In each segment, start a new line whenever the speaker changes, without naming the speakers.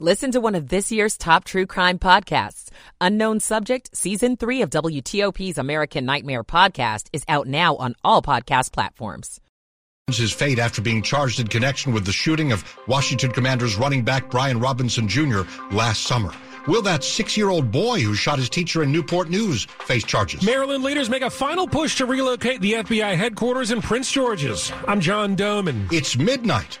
Listen to one of this year's top true crime podcasts. Unknown Subject, Season 3 of WTOP's American Nightmare podcast is out now on all podcast platforms.
His fate after being charged in connection with the shooting of Washington Commanders running back Brian Robinson Jr. last summer. Will that six year old boy who shot his teacher in Newport News face charges?
Maryland leaders make a final push to relocate the FBI headquarters in Prince George's. I'm John Domen.
It's midnight.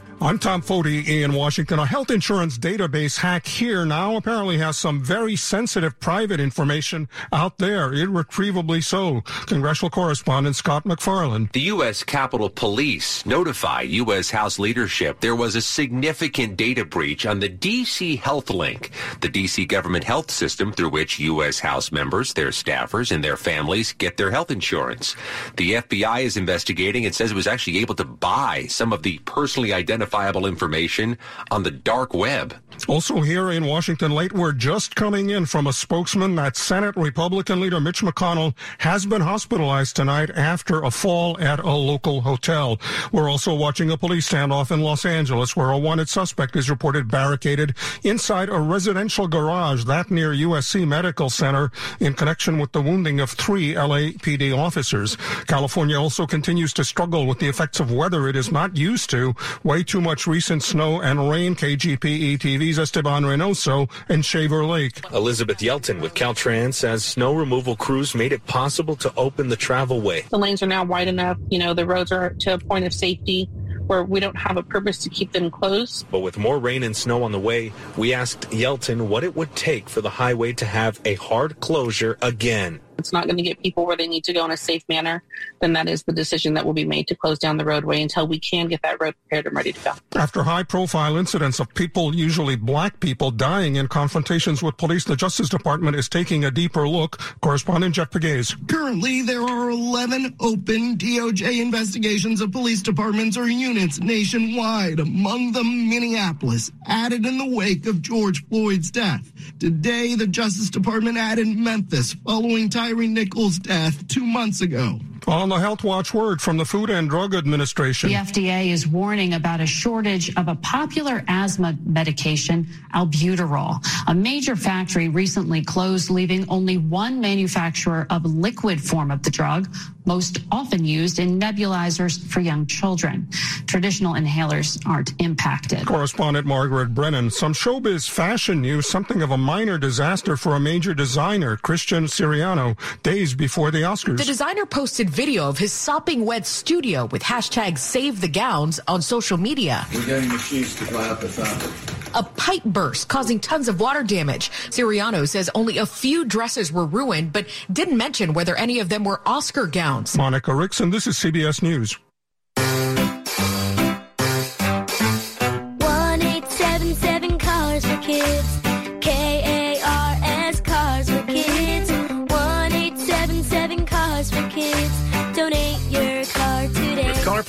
I'm Tom Foti in Washington. A health insurance database hack here now apparently has some very sensitive private information out there, irretrievably so. Congressional correspondent Scott MacFarlane.
The U.S. Capitol Police notified U.S. House leadership there was a significant data breach on the D.C. Health Link, the D.C. government health system through which U.S. House members, their staffers, and their families get their health insurance. The FBI is investigating and says it was actually able to buy some of the personally identified identifiable information on the dark web.
Also here in Washington, late word just coming in from a spokesman that Senate Republican leader Mitch McConnell has been hospitalized tonight after a fall at a local hotel. We're also watching a police standoff in Los Angeles where a wanted suspect is reported barricaded inside a residential garage that near USC Medical Center in connection with the wounding of three LAPD officers. California also continues to struggle with the effects of weather it is not used to. Way too much recent snow and rain. KGPE TV's Esteban Reynoso and Shaver Lake.
Elizabeth Yelton with Caltrans says snow removal crews made it possible to open the travel way.
The lanes are now wide enough. You know, the roads are to a point of safety where we don't have a purpose to keep them closed.
But with more rain and snow on the way, we asked Yelton what it would take for the highway to have a hard closure again
it's not going to get people where they need to go in a safe manner, then that is the decision that will be made to close down the roadway until we can get that road prepared and ready to go.
After high profile incidents of people, usually black people, dying in confrontations with police, the Justice Department is taking a deeper look. Correspondent Jeff Pegues.
Currently, there are 11 open DOJ investigations of police departments or units nationwide, among them Minneapolis, added in the wake of George Floyd's death. Today, the Justice Department added Memphis following time Tyre Nichols' death two months ago.
On the Health Watch word from the Food and Drug Administration.
The FDA is warning about a shortage of a popular asthma medication, albuterol. A major factory recently closed, leaving only one manufacturer of liquid form of the drug, most often used in nebulizers for young children. Traditional inhalers aren't impacted.
Correspondent Margaret Brennan. Some showbiz fashion news, something of a minor disaster for a major designer, Christian Siriano, days before the Oscars.
The designer posted video of his sopping wet studio with hashtag save the gowns on social media.
We're getting machines to dry up the fabric.
A pipe burst causing tons of water damage. Siriano says only a few dresses were ruined, but didn't mention whether any of them were Oscar gowns.
Monica Rickson, this is CBS News.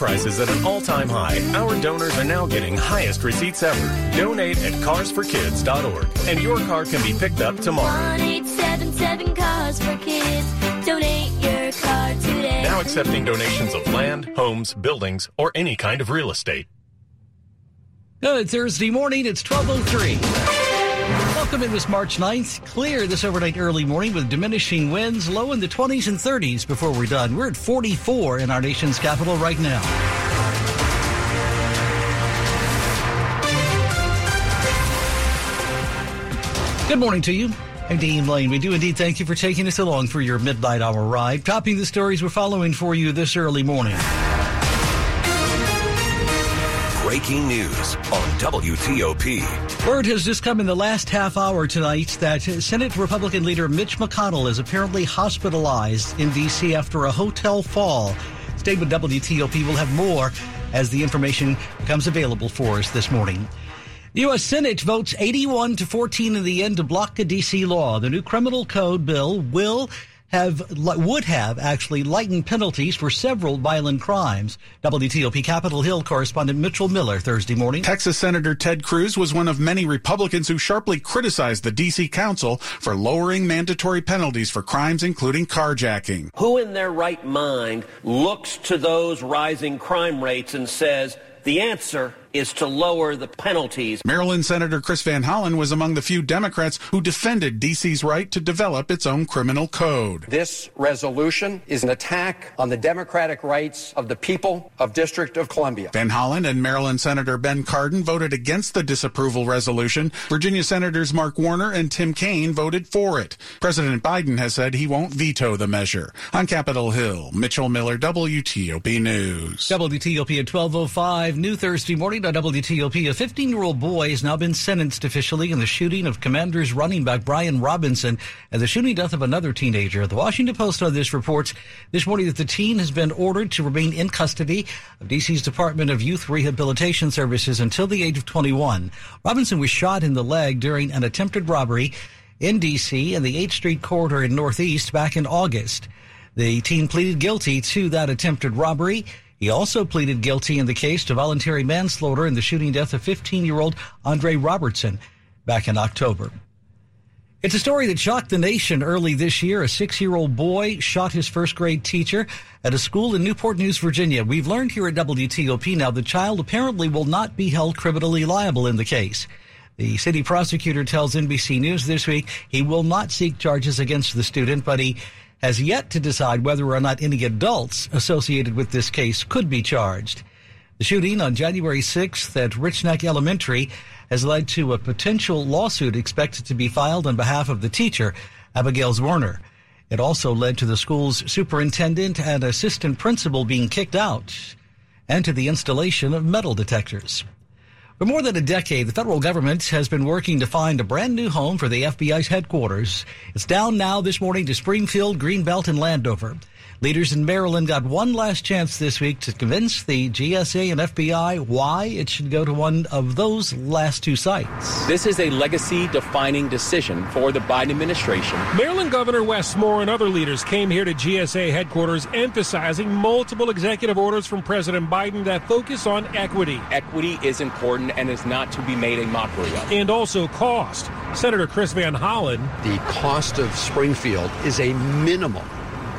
Prices at an all-time high, our donors are now getting highest receipts ever. Donate at carsforkids.org, and your car can be picked up tomorrow.
1877 Cars for Kids. Donate your car today.
Now accepting donations of land, homes, buildings, or any kind of real estate.
Good Thursday morning. It's 1203. Welcome in this March 9th. Clear this overnight early morning with diminishing winds, low in the 20s and 30s before we're done. We're at 44 in our nation's capital right now. Good morning to you. I'm Dean Lane. We do indeed thank you for taking us along for your midnight hour ride, topping the stories we're following for you this early morning.
Breaking news on WTOP.
Word has just come in the last half hour tonight that Senate Republican leader Mitch McConnell is apparently hospitalized in D.C. after a hotel fall. Stay with WTOP. We'll have more as the information becomes available for us this morning. The U.S. Senate votes 81 to 14 in the end to block a D.C. law. The new criminal code bill will have would have actually lightened penalties for several violent crimes. WTOP Capitol Hill correspondent Mitchell Miller Thursday morning.
Texas Senator Ted Cruz was one of many Republicans who sharply criticized the D.C. Council for lowering mandatory penalties for crimes including carjacking.
Who in their right mind looks to those rising crime rates and says the answer is to lower the penalties.
Maryland Senator Chris Van Hollen was among the few Democrats who defended D.C.'s right to develop its own criminal code.
This resolution is an attack on the democratic rights of the people of District of Columbia.
Van Hollen and Maryland Senator Ben Cardin voted against the disapproval resolution. Virginia Senators Mark Warner and Tim Kaine voted for it. President Biden has said he won't veto the measure. On Capitol Hill, Mitchell Miller, WTOP News.
WTOP at 1205, new Thursday morning on WTOP. A 15 year old boy has now been sentenced officially in the shooting of Commanders running back Brian Robinson and the shooting death of another teenager. The Washington Post on this reports this morning that the teen has been ordered to remain in custody of DC's Department of Youth Rehabilitation Services until the age of 21. Robinson was shot in the leg during an attempted robbery in DC in the 8th Street corridor in Northeast back in August. The teen pleaded guilty to that attempted robbery. He also pleaded guilty in the case to voluntary manslaughter in the shooting death of 15 year old Andre Robertson back in October. It's a story that shocked the nation early this year. A six year old boy shot his first grade teacher at a school in Newport News, Virginia. We've learned here at WTOP now the child apparently will not be held criminally liable in the case. The city prosecutor tells NBC News this week he will not seek charges against the student, but he has yet to decide whether or not any adults associated with this case could be charged. The shooting on January 6th at Rich Neck Elementary has led to a potential lawsuit expected to be filed on behalf of the teacher, Abigail Werner. It also led to the school's superintendent and assistant principal being kicked out and to the installation of metal detectors. For more than a decade, the federal government has been working to find a brand new home for the FBI's headquarters. It's down now this morning to Springfield, Greenbelt, and Landover. Leaders in Maryland got one last chance this week to convince the GSA and FBI why it should go to one of those last two sites.
This is a legacy defining decision for the Biden administration.
Maryland Governor Wes Moore and other leaders came here to GSA headquarters emphasizing multiple executive orders from President Biden that focus on equity.
Equity is important and is not to be made a mockery of.
And also cost. Senator Chris Van Hollen.
The cost of Springfield is a minimum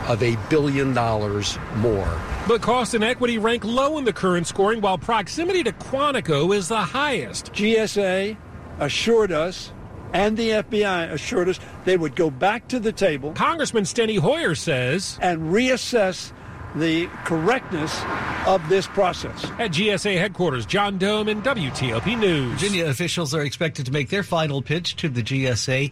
of a billion dollars more.
But cost and equity rank low in the current scoring, while proximity to Quantico is the highest.
GSA assured us and the FBI assured us they would go back to the table.
Congressman Steny Hoyer says,
and reassess the correctness of this process.
At GSA headquarters, John Domen WTOP News.
Virginia officials are expected to make their final pitch to the GSA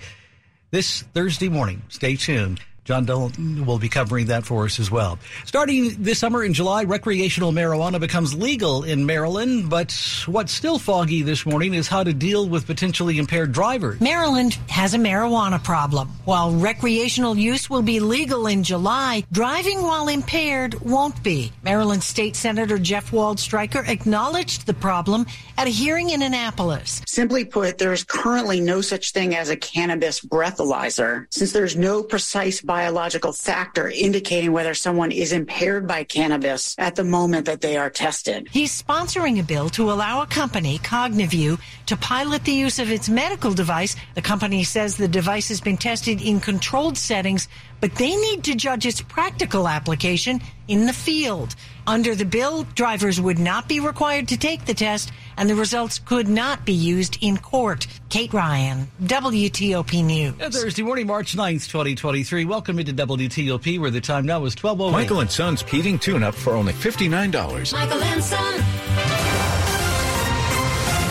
this Thursday morning. Stay tuned. John Dolan will be covering that for us as well. Starting this summer in July, recreational marijuana becomes legal in Maryland, but what's still foggy this morning is how to deal with potentially impaired drivers.
Maryland has a marijuana problem. While recreational use will be legal in July, driving while impaired won't be. Maryland State Senator Jeff Waldstreicher acknowledged the problem at a hearing in Annapolis.
Simply put, there is currently no such thing as a cannabis breathalyzer since there's no precise biological factor indicating whether someone is impaired by cannabis at the moment that they are tested.
He's sponsoring a bill to allow a company, Cognivue, to pilot the use of its medical device. The company says the device has been tested in controlled settings, but they need to judge its practical application in the field. Under the bill, drivers would not be required to take the test, and the results could not be used in court. Kate Ryan, WTOP News.
Thursday morning, March 9th, 2023. Welcome into WTOP, where the time now is 12.08.
Michael and Son's heating tune-up for only $59.
Michael and Son.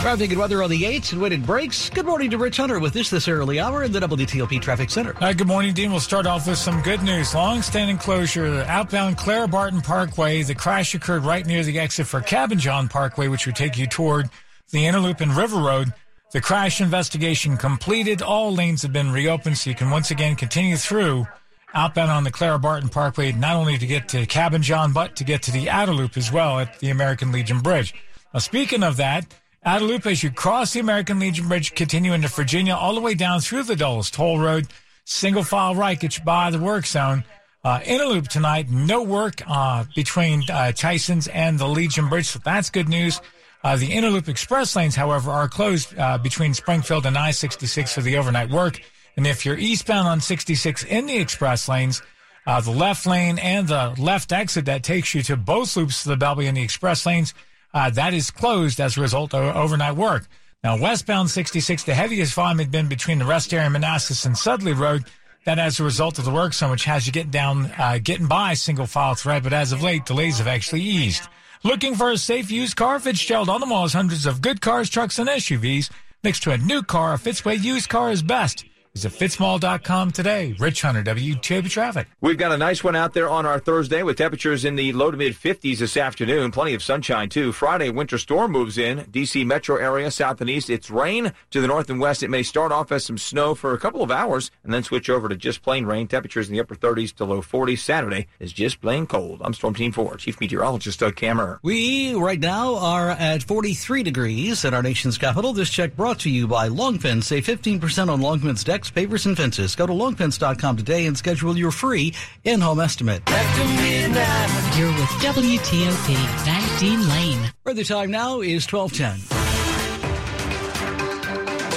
Traffic and weather on the 8th and when it breaks. Good morning to Rich Hunter with this this early hour in the WTOP Traffic Center.
Uh, good morning, Dean. We'll start off with some good news. Long-standing closure, outbound Clara Barton Parkway. The crash occurred right near the exit for Cabin John Parkway, which would take you toward the Inner Loop and River Road. The crash investigation completed. All lanes have been reopened, so you can once again continue through outbound on the Clara Barton Parkway, not only to get to Cabin John, but to get to the Outer Loop as well at the American Legion Bridge. Now, speaking of that, Loop, as you cross the American Legion Bridge, continue into Virginia, all the way down through the Dulles Toll Road. single file right gets you by the work zone. Uh, in a loop tonight, no work uh, between uh, Tyson's and the Legion Bridge, so that's good news. Uh, the Inner Loop Express lanes, however, are closed uh, between Springfield and I-66 for the overnight work. And if you're eastbound on 66 in the express lanes, uh, the left lane and the left exit that takes you to both loops the Bellevue and the express lanes, uh, that is closed as a result of overnight work. Now, westbound 66, the heaviest volume had been between the rest area Manassas and Sudley Road. That as a result of the work so much has you getting down, uh, getting by single file thread, but as of late, delays have actually eased. Looking for a safe used car? Fitzgerald on the mall has hundreds of good cars, trucks, and SUVs. Next to a new car, a Fitzway used car is best. Visit fitzmall.com today. Rich Hunter, WTOP Traffic.
We've got a nice one out there on our Thursday with temperatures in the low to mid 50s this afternoon. Plenty of sunshine, too. Friday, winter storm moves in. D.C. metro area, south and east. It's rain to the north and west. It may start off as some snow for a couple of hours and then switch over to just plain rain. Temperatures in the upper 30s to low 40s. Saturday is just plain cold. I'm Storm Team 4, Chief Meteorologist Doug Kammerer.
We right now are at 43 degrees at our nation's capital. This check brought to you by Longfence. Save 15% on Longfence decks, pavers, and fences. Go to longfence.com today and schedule your free in-home estimate.
You're with WTOP, Van Dean Lane.
Where the time now is 1210.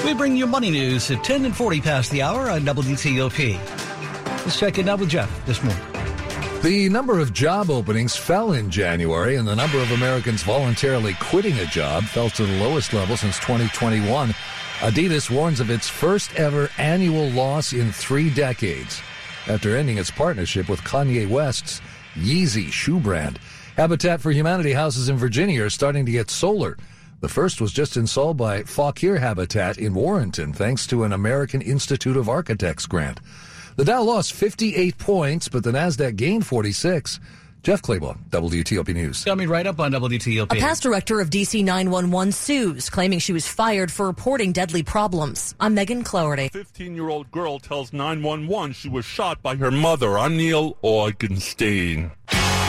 We bring you money news at 10 and 40 past the hour on WTOP. Let's check it out with Jeff this morning.
The number of job openings fell in January, and the number of Americans voluntarily quitting a job fell to the lowest level since 2021. Adidas warns of its first ever annual loss in three decades after ending its partnership with Kanye West's Yeezy shoe brand. Habitat for Humanity houses in Virginia are starting to get solar. The first was just installed by Fauquier Habitat in Warrenton thanks to an American Institute of Architects grant. The Dow lost 58 points, but the Nasdaq gained 46. Jeff Clabaugh, WTOP News.
Coming right up on WTOP.
A past director of DC 911 sues, claiming she was fired for reporting deadly problems. I'm Megan Cloherty.
15 year old girl tells 911 she was shot by her mother. I'm Neil Augenstein.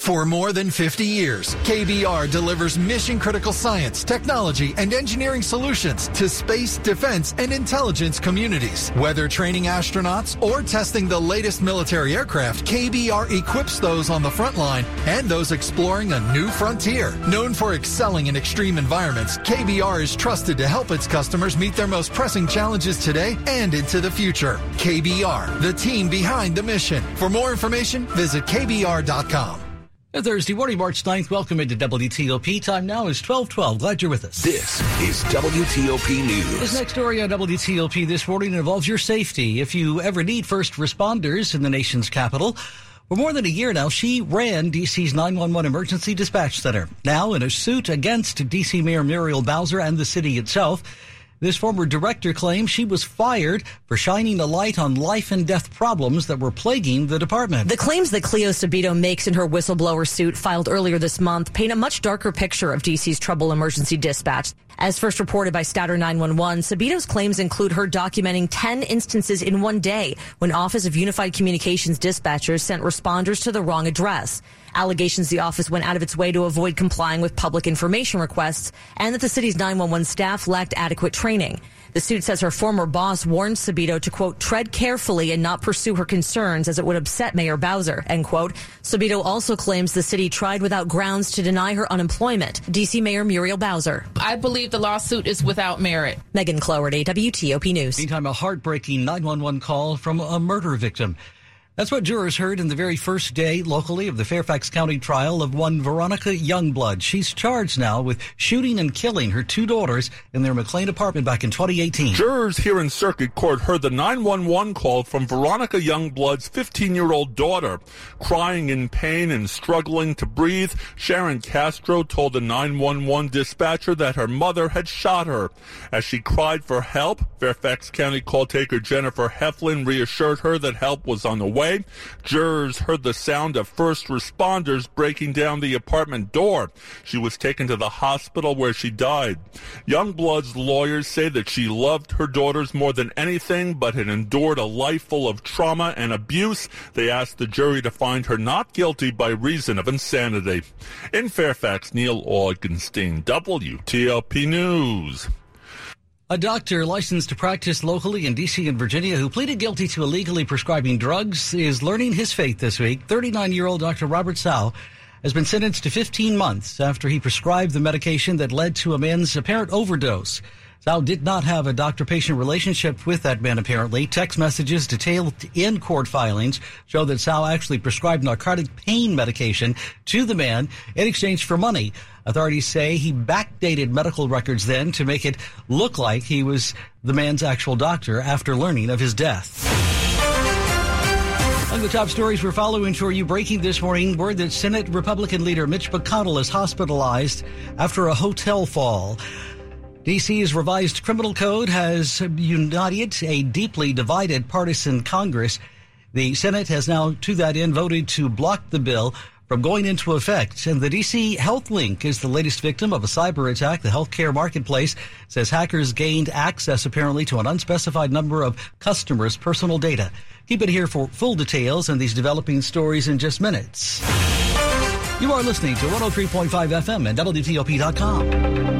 For more than 50 years, KBR delivers mission critical science, technology, and engineering solutions to space, defense, and intelligence communities. Whether training astronauts or testing the latest military aircraft, KBR equips those on the front line and those exploring a new frontier. Known for excelling in extreme environments, KBR is trusted to help its customers meet their most pressing challenges today and into the future. KBR, the team behind the mission. For more information, visit KBR.com.
Thursday morning, March 9th. Welcome into WTOP. Time now is 1212. Glad you're with us.
This is WTOP News.
This next story on WTOP this morning involves your safety. If you ever need first responders in the nation's capital, for more than a year now, she ran DC's 911 emergency dispatch center. Now in a suit against DC Mayor Muriel Bowser and the city itself. This former director claims she was fired for shining a light on life and death problems that were plaguing the department.
The claims that Cleo Subido makes in her whistleblower suit filed earlier this month paint a much darker picture of DC's trouble emergency dispatch. As first reported by Statter 911, Subido's claims include her documenting 10 instances in one day when Office of Unified Communications dispatchers sent responders to the wrong address. Allegations the office went out of its way to avoid complying with public information requests and that the city's 911 staff lacked adequate training. The suit says her former boss warned Subido to quote, tread carefully and not pursue her concerns as it would upset Mayor Bowser, end quote. Subido also claims the city tried without grounds to deny her unemployment. DC Mayor Muriel Bowser.
I believe the lawsuit is without merit.
Megan Cloherty, WTOP News.
Meantime, a heartbreaking 911 call from a murder victim. That's what jurors heard in the very first day locally of the Fairfax County trial of one Veronica Youngblood. She's charged now with shooting and killing her two daughters in their McLean apartment back in 2018.
Jurors here in circuit court heard the 911 call from Veronica Youngblood's 15 year old daughter. Crying in pain and struggling to breathe, Sharon Castro told the 911 dispatcher that her mother had shot her. As she cried for help, Fairfax County call taker Jennifer Heflin reassured her that help was on the way. Jurors heard the sound of first responders breaking down the apartment door. She was taken to the hospital where she died. Youngblood's lawyers say that she loved her daughters more than anything, but had endured a life full of trauma and abuse. They asked the jury to find her not guilty by reason of insanity. In Fairfax, Neil Augenstein, WTOP News.
A doctor licensed to practice locally in D.C. and Virginia who pleaded guilty to illegally prescribing drugs is learning his fate this week. 39 year old Dr. Robert Sau has been sentenced to 15 months after he prescribed the medication that led to a man's apparent overdose. Sau did not have a doctor patient relationship with that man, apparently. Text messages detailed in court filings show that Sau actually prescribed narcotic pain medication to the man in exchange for money. Authorities say he backdated medical records then to make it look like he was the man's actual doctor after learning of his death. Among the top stories we're following for you breaking this morning, word that Senate Republican leader Mitch McConnell is hospitalized after a hotel fall. DC's revised criminal code has united a deeply divided partisan Congress. The Senate has now, to that end, voted to block the bill from going into effect. And the DC Health Link is the latest victim of a cyber attack. The healthcare marketplace says hackers gained access apparently to an unspecified number of customers' personal data. Keep it here for full details and these developing stories in just minutes. You are listening to 103.5 FM and WTOP.com.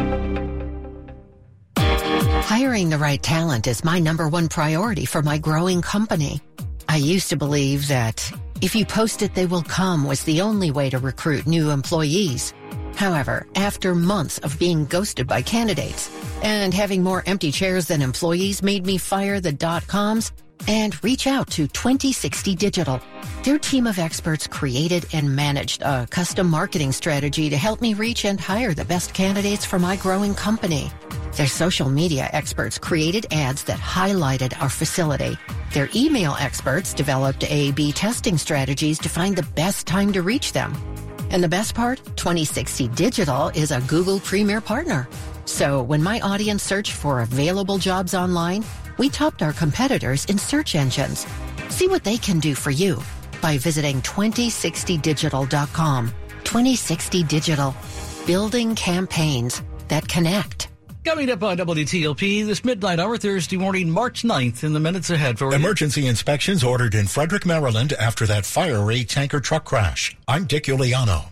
Hiring the right talent is my number one priority for my growing company. I used to believe that if you post it, they will come was the only way to recruit new employees. However, after months of being ghosted by candidates and having more empty chairs than employees made me fire the dot coms and reach out to 2060 Digital. Their team of experts created and managed a custom marketing strategy to help me reach and hire the best candidates for my growing company. Their social media experts created ads that highlighted our facility. Their email experts developed A-B testing strategies to find the best time to reach them. And the best part, 2060 Digital is a Google Premier partner. So when my audience searched for available jobs online, we topped our competitors in search engines. See what they can do for you by visiting 2060digital.com. 2060 Digital, building campaigns that connect.
Coming up on WTOP this midnight hour, Thursday morning, March 9th, in the minutes ahead for
Emergency inspections ordered in Frederick, Maryland after that fiery tanker truck crash. I'm Dick Uliano.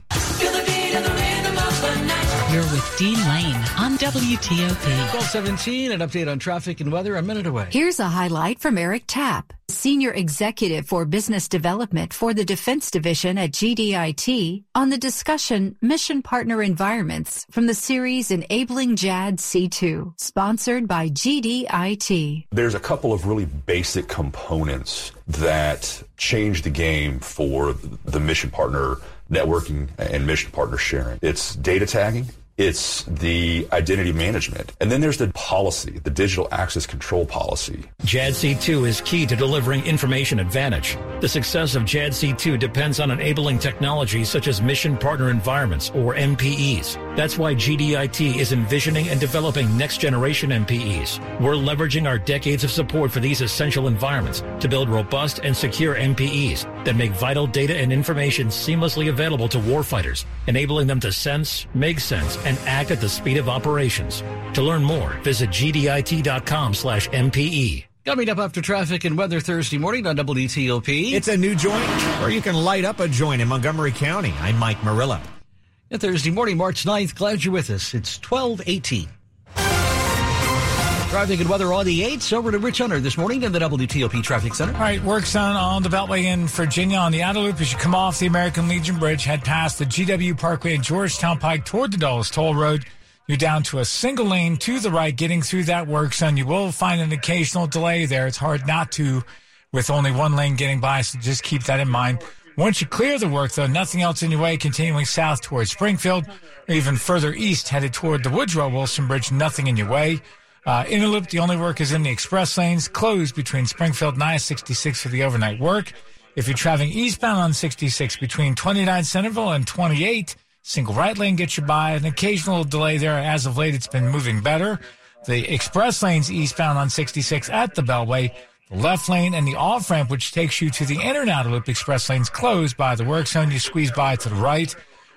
You're with Dean Lane on WTOP.
1217, an update on traffic and weather a minute away.
Here's a highlight from Eric Tapp, Senior Executive for Business Development for the Defense Division at GDIT, on the discussion Mission Partner Environments from the series Enabling JADC2, sponsored by GDIT.
There's a couple of really basic components that change the game for the mission partner networking and mission partner sharing. It's data tagging. It's the identity management. And then there's the policy, the digital access control policy.
JADC2 is key to delivering information advantage. The success of JADC2 depends on enabling technologies such as mission partner environments or MPEs. That's why GDIT is envisioning and developing next generation MPEs. We're leveraging our decades of support for these essential environments to build robust and secure MPEs that make vital data and information seamlessly available to warfighters, enabling them to sense, make sense, and act at the speed of operations. To learn more, visit gdit.com slash MPE.
Coming up after traffic and weather Thursday morning on WTOP.
It's a new joint, or you can light up a joint in Montgomery County. I'm Mike Murillo.
Yeah, Thursday morning, March 9th. Glad you're with us. It's 1218. Traffic and weather on the 8th. Over to Rich Hunter this morning in the WTOP Traffic Center.
All right, work's done on the Beltway in Virginia on the outer loop as you come off the American Legion Bridge, head past the GW Parkway and Georgetown Pike toward the Dulles Toll Road. You're down to a single lane to the right, getting through that work zone. You will find an occasional delay there. It's hard not to with only one lane getting by, so just keep that in mind. Once you clear the work, though, nothing else in your way, continuing south towards Springfield, or even further east, headed toward the Woodrow Wilson Bridge, nothing in your way. Uh, Inner Loop, the only work is in the express lanes, closed between Springfield and I-66 for the overnight work. If you're traveling eastbound on 66 between 29 Centreville and 28, single right lane gets you by. An occasional delay there. As of late, it's been moving better. The express lanes eastbound on 66 at the Beltway, the left lane and the off ramp, which takes you to the inner outer loop express lanes closed by the work zone. You squeeze by to the right.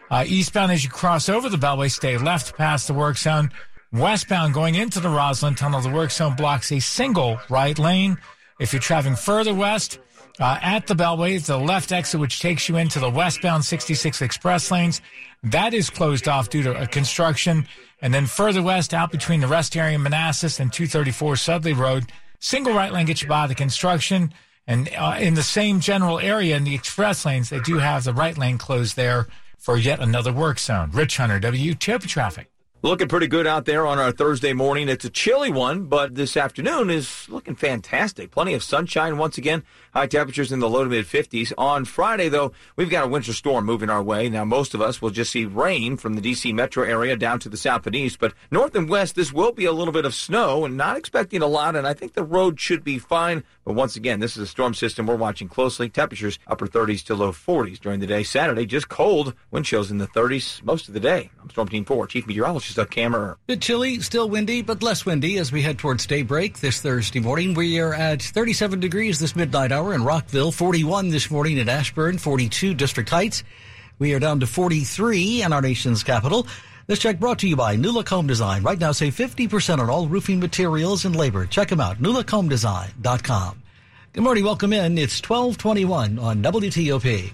Uh, eastbound as you cross over the Beltway, stay left past the work zone. Westbound going into the Rosslyn Tunnel, the work zone blocks a single right lane. If you're traveling further west, uh, at the Beltway, the left exit, which takes you into the westbound 66 express lanes, that is closed off due to a construction. And then further west, out between the rest area in Manassas and 234 Sudley Road, single right lane gets you by the construction. And uh, in the same general area in the express lanes, they do have the right lane closed there for yet another work zone. Rich Hunter, WTOP Traffic.
Looking pretty good out there on our Thursday morning. It's a chilly one, but this afternoon is looking fantastic. Plenty of sunshine once again. High temperatures in the low to mid 50s. On Friday, though, we've got a winter storm moving our way. Now, most of us will just see rain from the D.C. metro area down to the south and east, but north and west, this will be a little bit of snow and not expecting a lot, and I think the road should be fine. But once again, this is a storm system we're watching closely. Temperatures upper 30s to low 40s during the day. Saturday, just cold. Wind chills in the 30s most of the day. I'm Storm Team 4, Chief Meteorologist Doug Kammerer.
Bit chilly, still windy, but less windy as we head towards daybreak this Thursday morning. We are at 37 degrees this midnight hour in Rockville, 41 this morning in Ashburn, 42 District Heights. We are down to 43 in our nation's capital. This check brought to you by New Look Home Design. Right now, save 50% on all roofing materials and labor. Check them out, newlookhomedesign.com. Good morning, welcome in. It's 1221 on WTOP.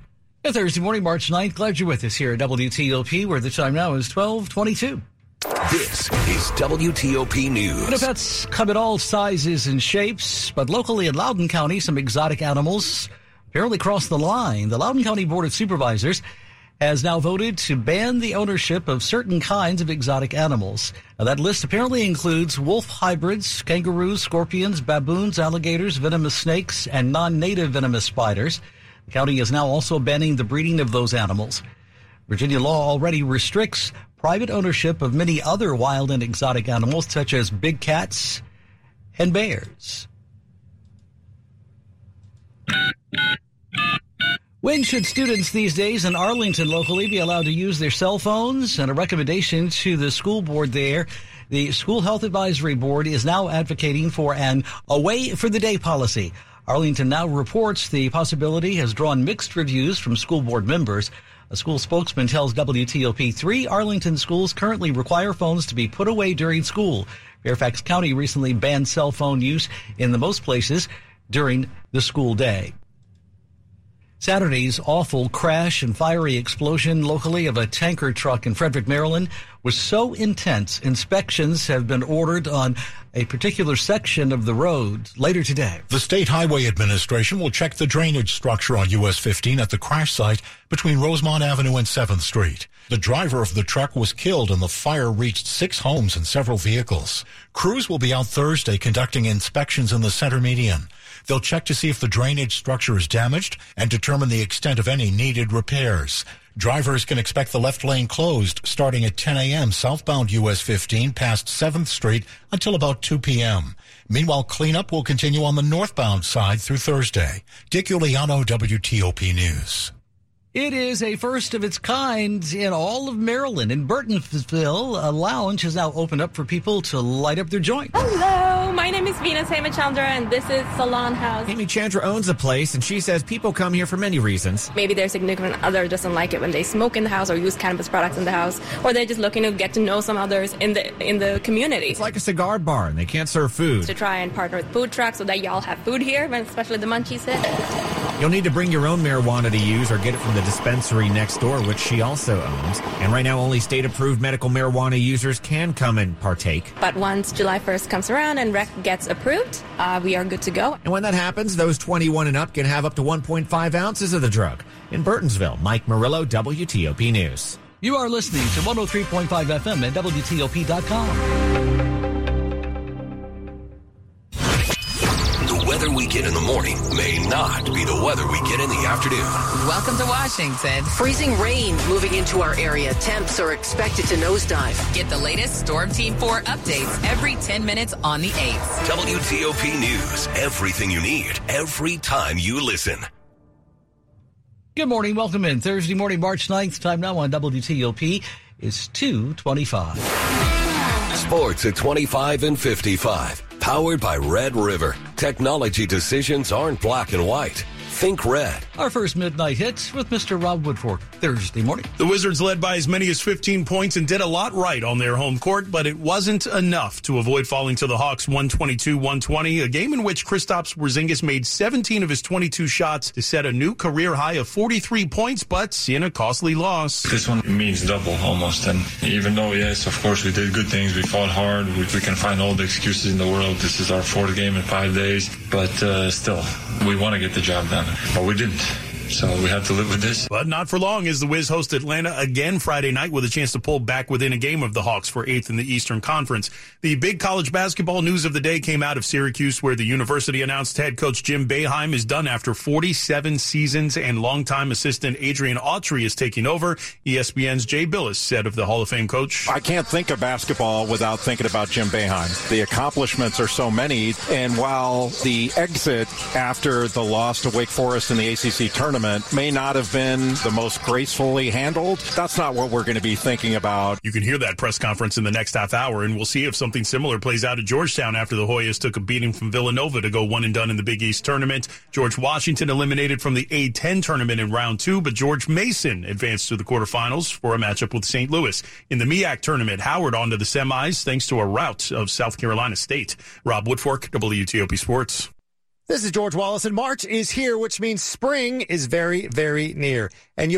Yeah, Thursday morning, March 9th. Glad you're with us here at WTOP, where the time now is 1222.
This is WTOP News.
And pets come in all sizes and shapes, but locally in Loudoun County, some exotic animals apparently crossed the line. The Loudoun County Board of Supervisors has now voted to ban the ownership of certain kinds of exotic animals. Now, that list apparently includes wolf hybrids, kangaroos, scorpions, baboons, alligators, venomous snakes, and non-native venomous spiders. County is now also banning the breeding of those animals. Virginia law already restricts private ownership of many other wild and exotic animals, such as big cats and bears. When should students these days in Arlington locally be allowed to use their cell phones? And a recommendation to the school board there. The School Health Advisory Board is now advocating for an away for the day policy. Arlington now reports the possibility has drawn mixed reviews from school board members. A school spokesman tells WTOP three Arlington schools currently require phones to be put away during school. Fairfax County recently banned cell phone use in the most places during the school day. Saturday's awful crash and fiery explosion locally of a tanker truck in Frederick, Maryland was so intense, inspections have been ordered on a particular section of the road later today.
The State Highway Administration will check the drainage structure on US 15 at the crash site between Rosemont Avenue and 7th Street. The driver of the truck was killed and the fire reached six homes and several vehicles. Crews will be out Thursday conducting inspections in the center median. They'll check to see if the drainage structure is damaged and determine the extent of any needed repairs. Drivers can expect the left lane closed starting at 10 a.m. southbound US 15 past 7th Street until about 2 p.m. Meanwhile, cleanup will continue on the northbound side through Thursday. Dick Uliano, WTOP News.
It is a first of its kind in all of Maryland. In Burtonsville, a lounge has now opened up for people to light up their joint.
Hello, my name is Venus Hemachandra, and this is Salon House.
Amy Chandra owns the place, and she says people come here for many reasons.
Maybe their significant other doesn't like it when they smoke in the house or use cannabis products in the house, or they're just looking to get to know some others in the in the community.
It's like a cigar bar, and they can't serve food.
To try and partner with food trucks so that y'all have food here, especially the munchies hit.
You'll need to bring your own marijuana to use or get it from the dispensary next door, which she also owns. And right now, only state approved medical marijuana users can come and partake.
But once July 1st comes around and rec gets approved, uh, we are good to go.
And when that happens, those 21 and up can have up to 1.5 ounces of the drug. In Burtonsville, Mike Murillo, WTOP News.
You are listening to 103.5 FM at WTOP.com.
get in the morning may not be the weather we get in the afternoon.
Welcome to Washington.
Freezing rain moving into our area. Temps are expected to nosedive.
Get the latest Storm Team 4 updates every 10 minutes on the 8th.
WTOP News. Everything you need every time you listen.
Good morning. Welcome in. Thursday morning, March 9th. Time now on WTOP is 225.
Sports at 25 and 55. Powered by Red River. Technology decisions aren't black and white. Think red.
Our first midnight hits with Mr. Rob Woodfork Thursday morning.
The Wizards led by as many as 15 points and did a lot right on their home court, but it wasn't enough to avoid falling to the Hawks 122-120, a game in which Kristaps Porzingis made 17 of his 22 shots to set a new career high of 43 points, but in a costly loss.
This one means double almost, and even though yes, of course we did good things, we fought hard, we, we can find all the excuses in the world. This is our fourth game in five days, but uh, still, we want to get the job done but we didn't. So we have to live with this.
But not for long as the Wiz host Atlanta again Friday night with a chance to pull back within a game of the Hawks for eighth in the Eastern Conference. The big college basketball news of the day came out of Syracuse where the university announced head coach Jim Boeheim is done after 47 seasons and longtime assistant Adrian Autry is taking over. ESPN's Jay Bilas said of the Hall of Fame coach.
I can't think of basketball without thinking about Jim Boeheim. The accomplishments are so many. And while the exit after the loss to Wake Forest in the ACC may not have been the most gracefully handled, that's not what we're going to be thinking about.
You can hear that press conference in the next half hour, and we'll see if something similar plays out at Georgetown after the Hoyas took a beating from Villanova to go one and done in the Big East tournament. George Washington eliminated from the A10 tournament in round two, but George Mason advanced to the quarterfinals for a matchup with St. Louis. In the MEAC tournament, Howard on to the semis thanks to a rout of South Carolina State. Rob Woodfork, WTOP Sports.
This is George Wallace, and March is here, which means spring is very, very near. And you